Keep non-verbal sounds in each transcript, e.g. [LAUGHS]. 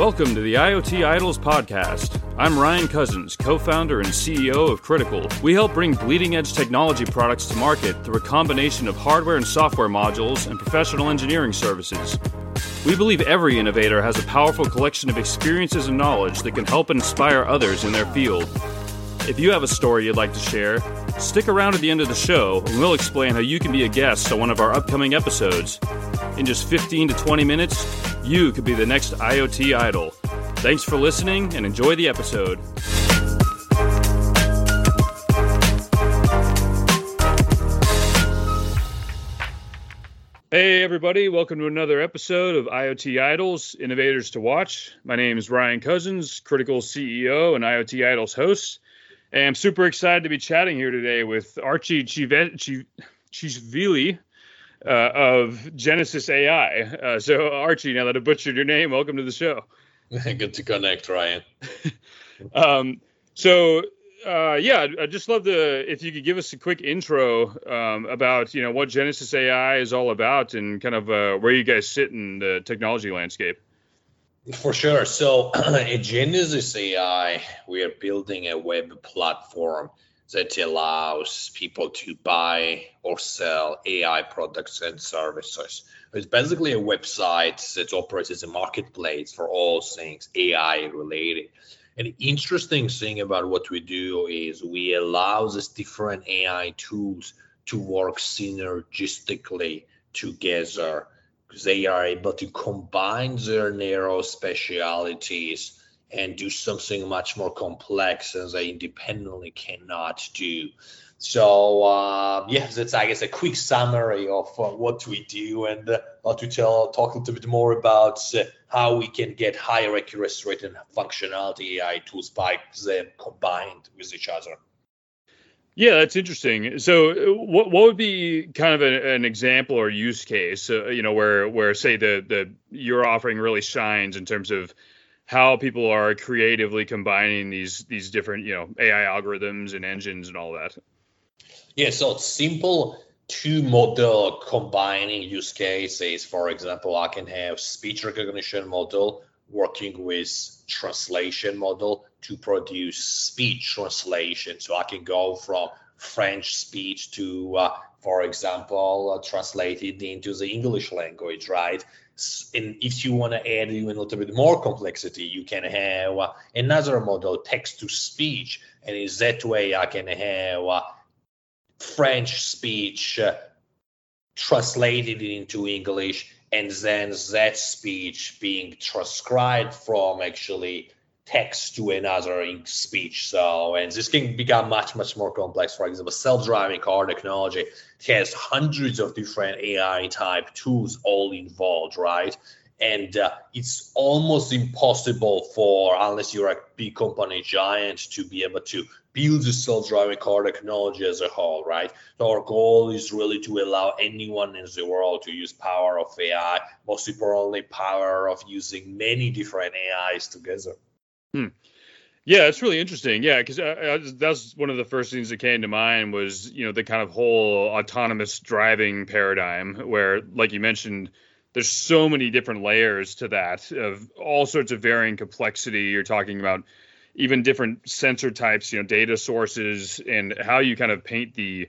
Welcome to the IoT Idols podcast. I'm Ryan Cousins, co founder and CEO of krtkl. We help bring bleeding edge technology products to market through a combination of hardware and software modules and professional engineering services. We believe every innovator has a powerful collection of experiences and knowledge that can help inspire others in their field. If you have a story you'd like to share, stick around at the end of the show and we'll explain how you can be a guest on one of our upcoming episodes. In just 15 to 20 minutes, you could be the next IoT idol. Thanks for listening and enjoy the episode. Hey, everybody, welcome to another episode of IoT Idols Innovators to Watch. My name is Ryan Cousins, krtkl CEO and IoT Idols host. And I'm super excited to be chatting here today with Archie Chishvili uh, of Genesis AI. Uh, so, Archie, now that I butchered your name, welcome to the show. [LAUGHS] Good to connect, Ryan. [LAUGHS] um, so, uh, yeah, I'd just love to if you could give us a quick intro um, about you know what Genesis AI is all about and kind of uh, where you guys sit in the technology landscape. For sure. So [CLEARS THROAT] at Genesis AI, we are building a web platform that allows people to buy or sell AI products and services. It's basically a website that operates as a marketplace for all things AI related. An interesting thing about what we do is we allow these different AI tools to work synergistically together they are able to combine their narrow specialities and do something much more complex as they independently cannot do. So uh, yeah, that's I guess a quick summary of uh, what we do, and uh, to tell talk a little bit more about uh, how we can get higher accuracy rate and functionality AI tools by them combined with each other. Yeah, that's interesting. So, uh, what what would be kind of a, an example or use case, uh, you know, where where say the the your offering really shines in terms of how people are creatively combining these these different you know AI algorithms and engines and all that. Yeah, so simple two model combining use cases. For example, I can have speech recognition model working with translation model to produce speech translation. So I can go from French speech to, uh, for example, uh, translate it into the English language, right? And if you want to add even a little bit more complexity, you can have uh, another model, text to speech. And in that way, I can have uh, French speech uh, translated into English and then that speech being transcribed from actually text to another in speech. So, and this can become much, much more complex. For example, self-driving car technology has hundreds of different AI type tools all involved, right? And uh, it's almost impossible for, unless you're a big company giant, to be able to build the self-driving car technology as a whole, right? So our goal is really to allow anyone in the world to use power of AI, most importantly, power of using many different AIs together. Hmm. Yeah, it's really interesting. Yeah, because uh, uh, that's one of the first things that came to mind was you know the kind of whole autonomous driving paradigm, where like you mentioned, there's so many different layers to that of all sorts of varying complexity. You're talking about even different sensor types, you know, data sources, and how you kind of paint the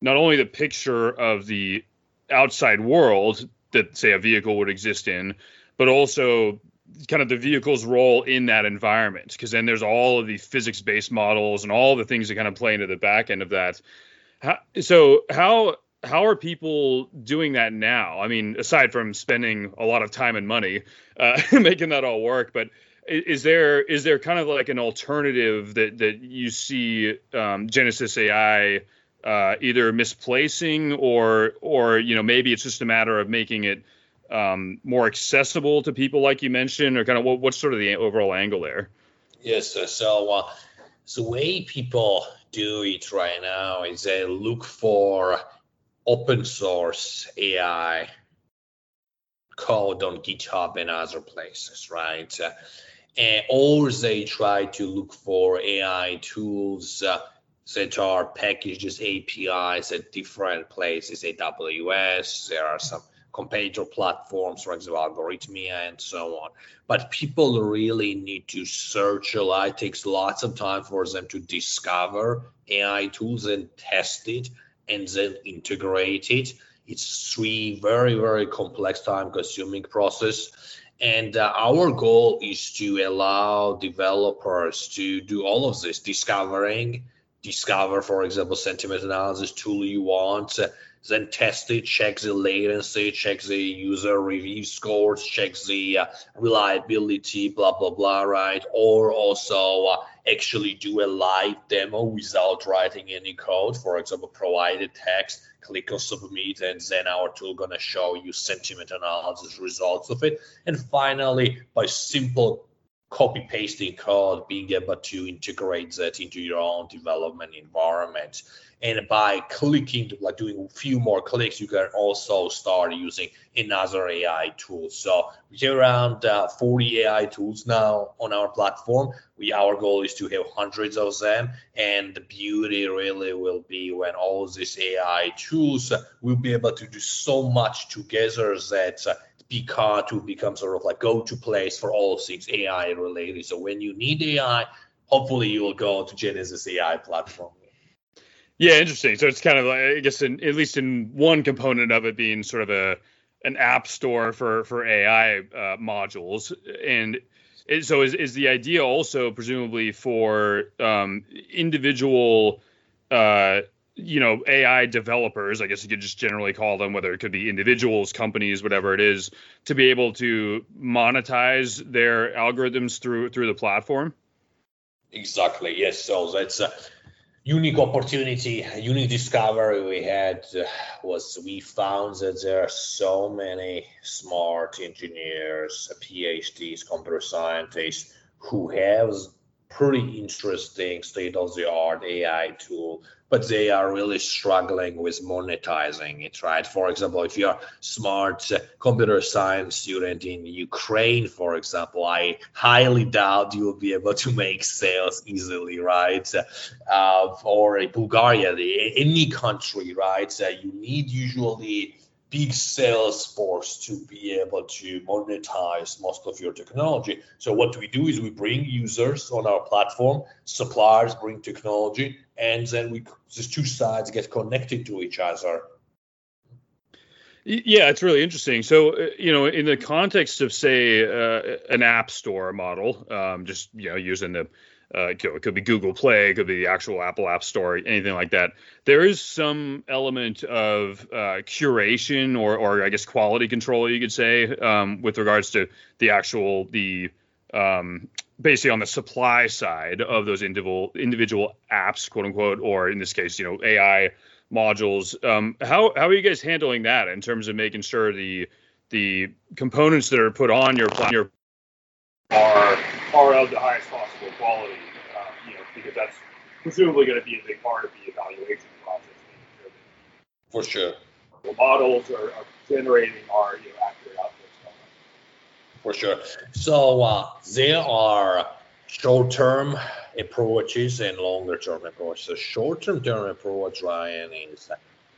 not only the picture of the outside world that say a vehicle would exist in, but also kind of the vehicle's role in that environment. Because then there's all of the physics-based models and all the things that kind of play into the back end of that. How, so how how are people doing that now? I mean, aside from spending a lot of time and money uh, [LAUGHS] making that all work, but is there is there kind of like an alternative that that you see um, Genesis AI uh, either misplacing or or you know maybe it's just a matter of making it um, more accessible to people like you mentioned or kind of what, what's sort of the overall angle there? Yes, so uh, the way people do it right now is they look for open source AI code on GitHub and other places, right? Uh, and, or they try to look for AI tools uh, that are packaged as APIs at different places, AWS. There are some competitor platforms, for example, Algorithmia and so on. But people really need to search a lot. It takes lots of time for them to discover AI tools and test it and then integrate it. It's three very, very complex time consuming process. And uh, our goal is to allow developers to do all of this discovering, discover, for example, sentiment analysis tool you want, then test it, check the latency, check the user review scores, check the uh, reliability, blah, blah, blah, right? Or also uh, actually do a live demo without writing any code. For example, provide a text, click on submit, and then our tool gonna show you sentiment analysis results of it. And finally, by simple copy pasting code, being able to integrate that into your own development environment. And by clicking, like doing a few more clicks, you can also start using another AI tool. So we have around uh, 40 AI tools now on our platform. We our goal is to have hundreds of them, and the beauty really will be when all these AI tools will be able to do so much together that Picard to become sort of like go-to place for all things AI related. So when you need AI, hopefully you will go to Genesis AI platform. Yeah, interesting. So it's kind of like I guess in, at least in one component of it being sort of a an app store for for AI uh, modules, and it, so is is the idea also presumably for um, individual uh, you know AI developers, I guess you could just generally call them, whether it could be individuals, companies, whatever it is, to be able to monetize their algorithms through through the platform. Exactly. Yes. So that's a unique opportunity, unique discovery we had uh, was we found that there are so many smart engineers, PhDs, computer scientists who have pretty interesting state of the art AI tool but they are really struggling with monetizing it, right? For example, if you're a smart uh, computer science student in Ukraine, for example, I highly doubt you will be able to make sales easily, right? Uh, or in Bulgaria, any country, right? Uh, you need usually big sales force to be able to monetize most of your technology. So what we do is we bring users on our platform, suppliers bring technology, and then we these two sides get connected to each other. Yeah, it's really interesting. So, uh, you know, in the context of say uh, an app store model, um, just you know, using the uh, it could be Google Play, it could be the actual Apple App Store, anything like that. There is some element of uh, curation or, or I guess quality control, you could say, um, with regards to the actual the um, basically on the supply side of those individual individual apps, quote unquote, or in this case, you know, AI modules. Um, how how are you guys handling that in terms of making sure the the components that are put on your platform are are of the highest quality, uh, you know, because that's presumably going to be a big part of the evaluation process. For sure. The models are, are generating are you know, accurate outputs. For sure. So uh, there are short-term approaches and longer-term approaches. So short-term term approach, Ryan, is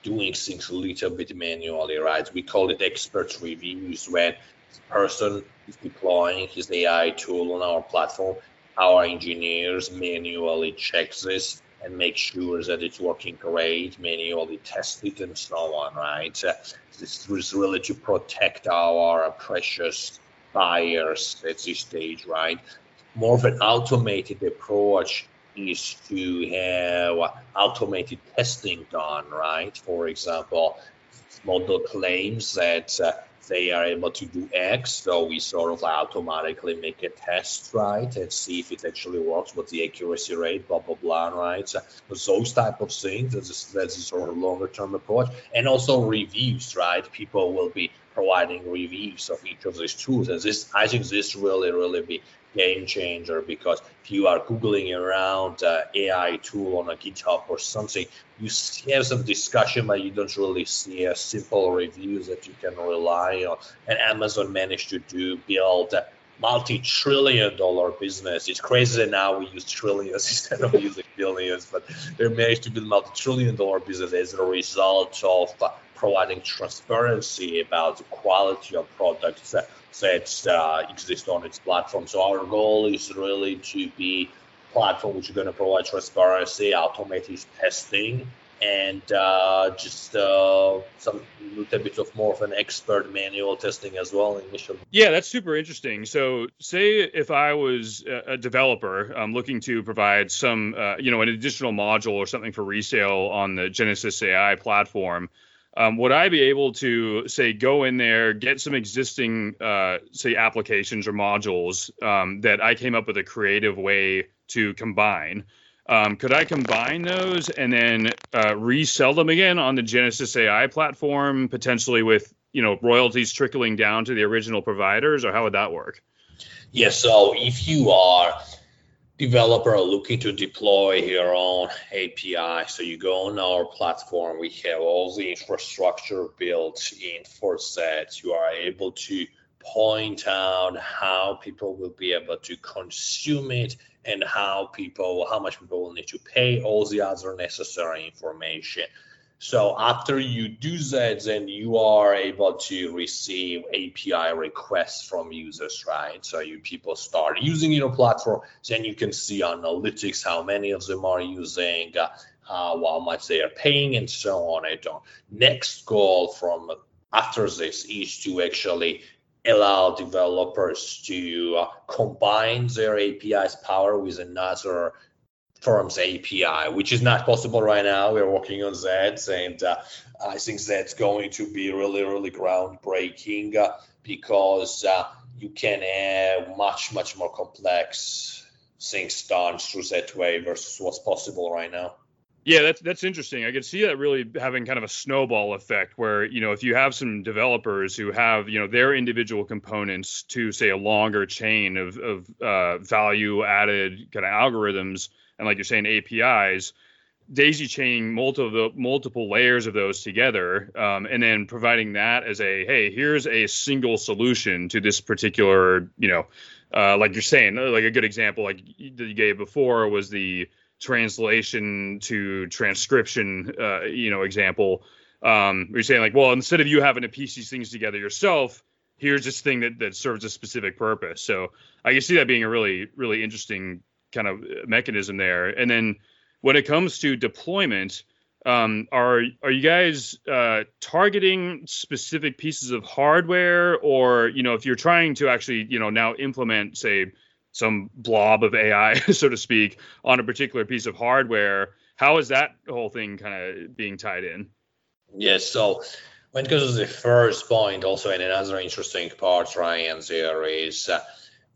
doing things a little bit manually, right? We call it expert reviews when a person is deploying his AI tool on our platform, our engineers manually check this and make sure that it's working great, manually test it and so on, right? This is really to protect our precious buyers at this stage, right? More of an automated approach is to have automated testing done, right? For example, model claims that uh, they are able to do X, so we sort of automatically make a test, right, and see if it actually works, what the accuracy rate, blah blah blah, right? So those type of things, that's a, that's a sort of longer term approach, and also reviews, right? People will be providing reviews of each of these tools, and this I think this really really be game changer because if you are googling around uh, AI tool on a GitHub or something, you have some discussion, but you don't really see a simple reviews that you can rely on. And Amazon managed to do build a multi-trillion dollar business. It's crazy that now we use trillions [LAUGHS] instead of using billions, but they managed to build multi-trillion dollar business as a result of uh, providing transparency about the quality of products that, uh, exist on its platform. So our goal is really to be platform which is going to provide transparency, automated testing, and uh, just uh, some little bit of more of an expert manual testing as well initially. Yeah, that's super interesting. So, say if I was a developer um, looking to provide some, uh, you know, an additional module or something for resale on the Genesis AI platform. Um, would I be able to say go in there, get some existing uh, say applications or modules um, that I came up with a creative way to combine? Um, could I combine those and then uh, resell them again on the Genesis AI platform, potentially with you know royalties trickling down to the original providers, or how would that work? Yeah, so if you are developer are looking to deploy your own API, so you go on our platform, we have all the infrastructure built in for that. You are able to point out how people will be able to consume it and how people, how much people will need to pay, all the other necessary information. So after you do that, then you are able to receive API requests from users, right? So you people start using your platform, then you can see analytics, how many of them are using, uh, how much they are paying, and so on and on. Next goal from after this is to actually allow developers to uh, combine their API's power with another firm's API, which is not possible right now. We're working on that, and uh, I think that's going to be really, really groundbreaking uh, because uh, you can have much, much more complex things done through that way versus what's possible right now. Yeah, that's that's interesting. I can see that really having kind of a snowball effect where, you know, if you have some developers who have, you know, their individual components to say a longer chain of of uh, value added kind of algorithms and like you're saying APIs, daisy chaining multiple multiple layers of those together, um, and then providing that as a hey, here's a single solution to this particular, you know, uh, like you're saying, like a good example like you gave before was the translation to transcription, uh, you know, example. Um, you're saying like, well, instead of you having to piece these things together yourself, here's this thing that that serves a specific purpose. So I can see that being a really really interesting kind of mechanism there. And then when it comes to deployment, um, are are you guys uh, targeting specific pieces of hardware, or you know, if you're trying to actually you know now implement say some blob of AI, [LAUGHS] so to speak, on a particular piece of hardware. How is that whole thing kind of being tied in? Yes. So when it comes to the first point, also in another interesting part, Ryan, there is uh,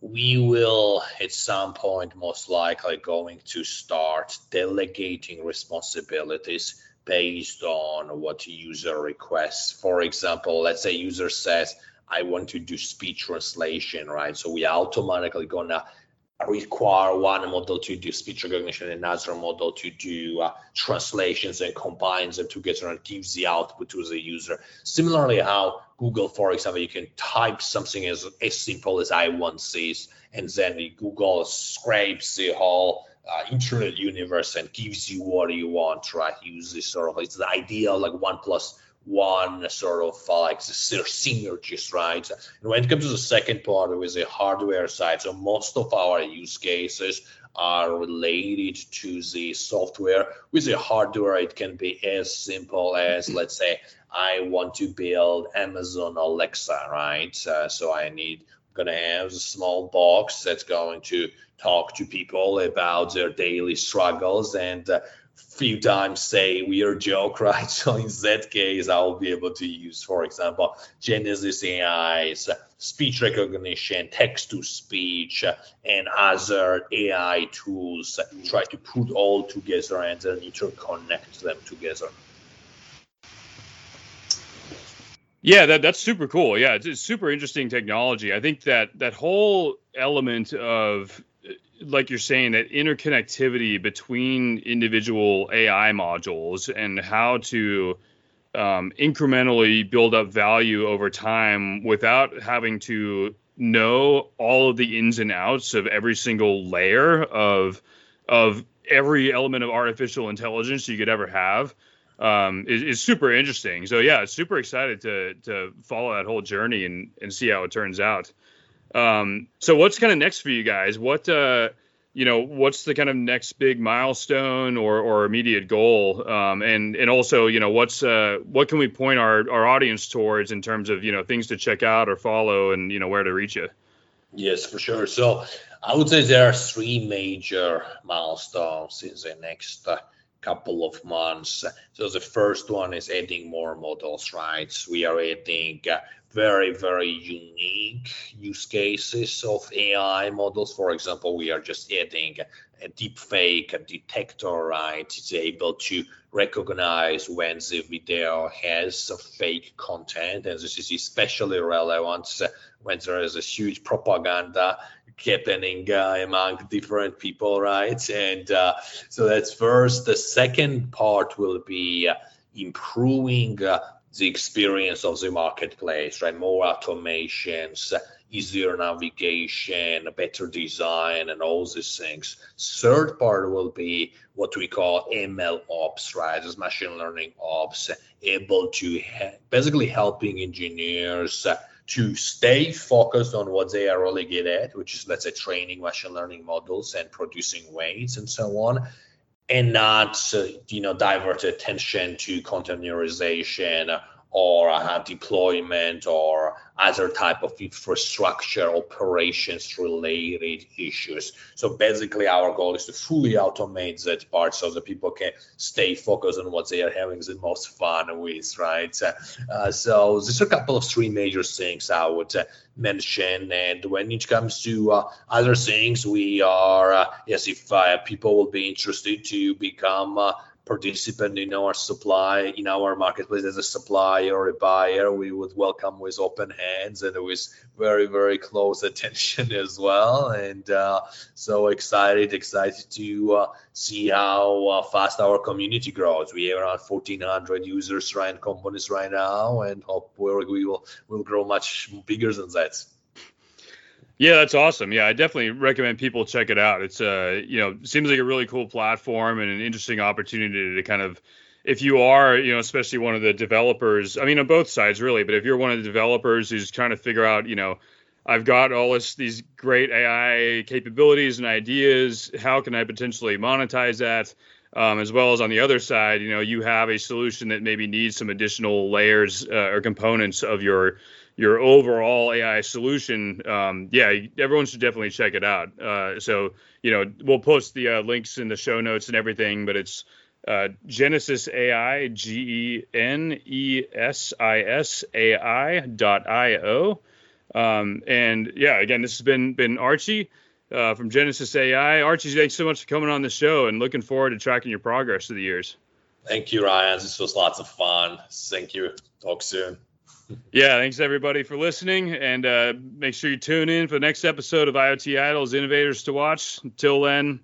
we will at some point most likely going to start delegating responsibilities based on what user requests. For example, let's say user says, I want to do speech translation, right? So we automatically gonna require one model to do speech recognition and another model to do uh, translations and combines them together and gives the output to the user. Similarly, how Google, for example, you can type something as, as simple as I want this, and then Google scrapes the whole uh, internet universe and gives you what you want, right? Use this sort of, it's the ideal like one plus one sort of uh, like the synergies, right? And when it comes to the second part with the hardware side, so most of our use cases are related to the software. With the hardware, it can be as simple as, let's say, I want to build Amazon Alexa, right? Uh, so I need gonna have a small box that's going to talk to people about their daily struggles and uh, few times say weird joke, [LAUGHS] right? So in that case, I'll be able to use, for example, Genesis AI's speech recognition, text to speech, and other AI tools. Try to put all together and then interconnect them together. Yeah, that, that's super cool. Yeah, it's, it's super interesting technology. I think that that whole element of like you're saying, that interconnectivity between individual AI modules and how to um, incrementally build up value over time without having to know all of the ins and outs of every single layer of of every element of artificial intelligence you could ever have um, is, is super interesting. So yeah, super excited to to follow that whole journey and and see how it turns out. Um, so what's kind of next for you guys? What uh, you know, what's the kind of next big milestone or or immediate goal? Um, and and also, you know, what's uh, what can we point our our audience towards in terms of you know things to check out or follow and you know where to reach you? Yes, for sure. So I would say there are three major milestones in the next uh, couple of months. So the first one is adding more models, right? We are adding uh, very, very unique use cases of AI models. For example, we are just adding a deep fake detector, right? It's able to recognize when the video has fake content. And this is especially relevant when there is a huge propaganda happening uh, among different people, right? And uh, so that's first. The second part will be uh, improving uh, the experience of the marketplace, right? More automations, easier navigation, better design, and all these things. Third part will be what we call ML ops, right? As machine learning ops, able to ha- basically helping engineers to stay focused on what they are really good at, which is, let's say, training machine learning models and producing weights and so on, and not, uh, you know, divert attention to containerization or uh, deployment or other type of infrastructure operations related issues. So basically our goal is to fully automate that part so that people can stay focused on what they are having the most fun with, right? Uh, so there's a couple of three major things I would uh, mention. And when it comes to uh, other things, we are, uh, yes, if uh, people will be interested to become uh, participant in our supply. In our marketplace as a supplier or a buyer. We would welcome with open hands and with very very close [LAUGHS] attention as well. And uh, so excited excited to uh, see how uh, fast our community grows. We have around 1400 users right companies right now and hope we will will grow much bigger than that yeah, that's awesome. Yeah, I definitely recommend people check it out. It's uh, you know, seems like a really cool platform and an interesting opportunity to kind of if you are, you know, especially one of the developers, I mean on both sides really, but if you're one of the developers who's trying to figure out, you know, I've got all this these great AI capabilities and ideas, how can I potentially monetize that? Um, as well as on the other side, you know, you have a solution that maybe needs some additional layers uh, or components of your your overall AI solution, um, yeah, everyone should definitely check it out. Uh, so, you know, we'll post the uh, links in the show notes and everything, but it's uh, Genesis AI, G E N E S I S A I dot I O. Um, and yeah, again, this has been been Archie uh, from Genesis AI. Archie, thanks so much for coming on the show and looking forward to tracking your progress through the years. Thank you, Ryan. This was lots of fun. Thank you. Talk soon yeah, thanks everybody for listening, and uh, make sure you tune in for the next episode of IoT Idols Innovators to Watch. Until then.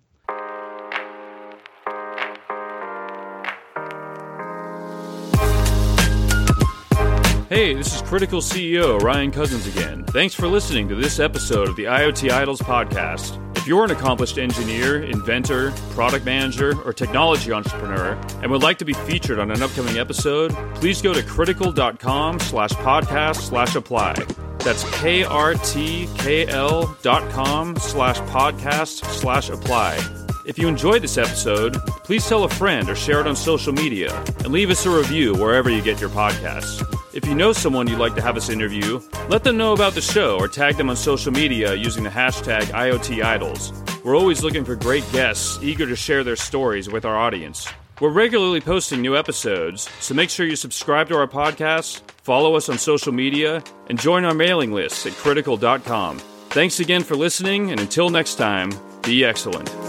Hey, this is krtkl CEO Ryan Cousins again. Thanks for listening to this episode of the IoT Idols podcast If you're an accomplished engineer, inventor, product manager, or technology entrepreneur and would like to be featured on an upcoming episode, please go to krtkl.com slash podcast slash apply. That's K-R-T-K-L dot com slash podcast slash apply. If you enjoyed this episode, please tell a friend or share it on social media and leave us a review wherever you get your podcasts. If you know someone you'd like to have us interview, let them know about the show or tag them on social media using the hashtag IoT Idols. We're always looking for great guests eager to share their stories with our audience. We're regularly posting new episodes, so make sure you subscribe to our podcast, follow us on social media, and join our mailing list at krtkl.com. Thanks again for listening, and until next time, be excellent.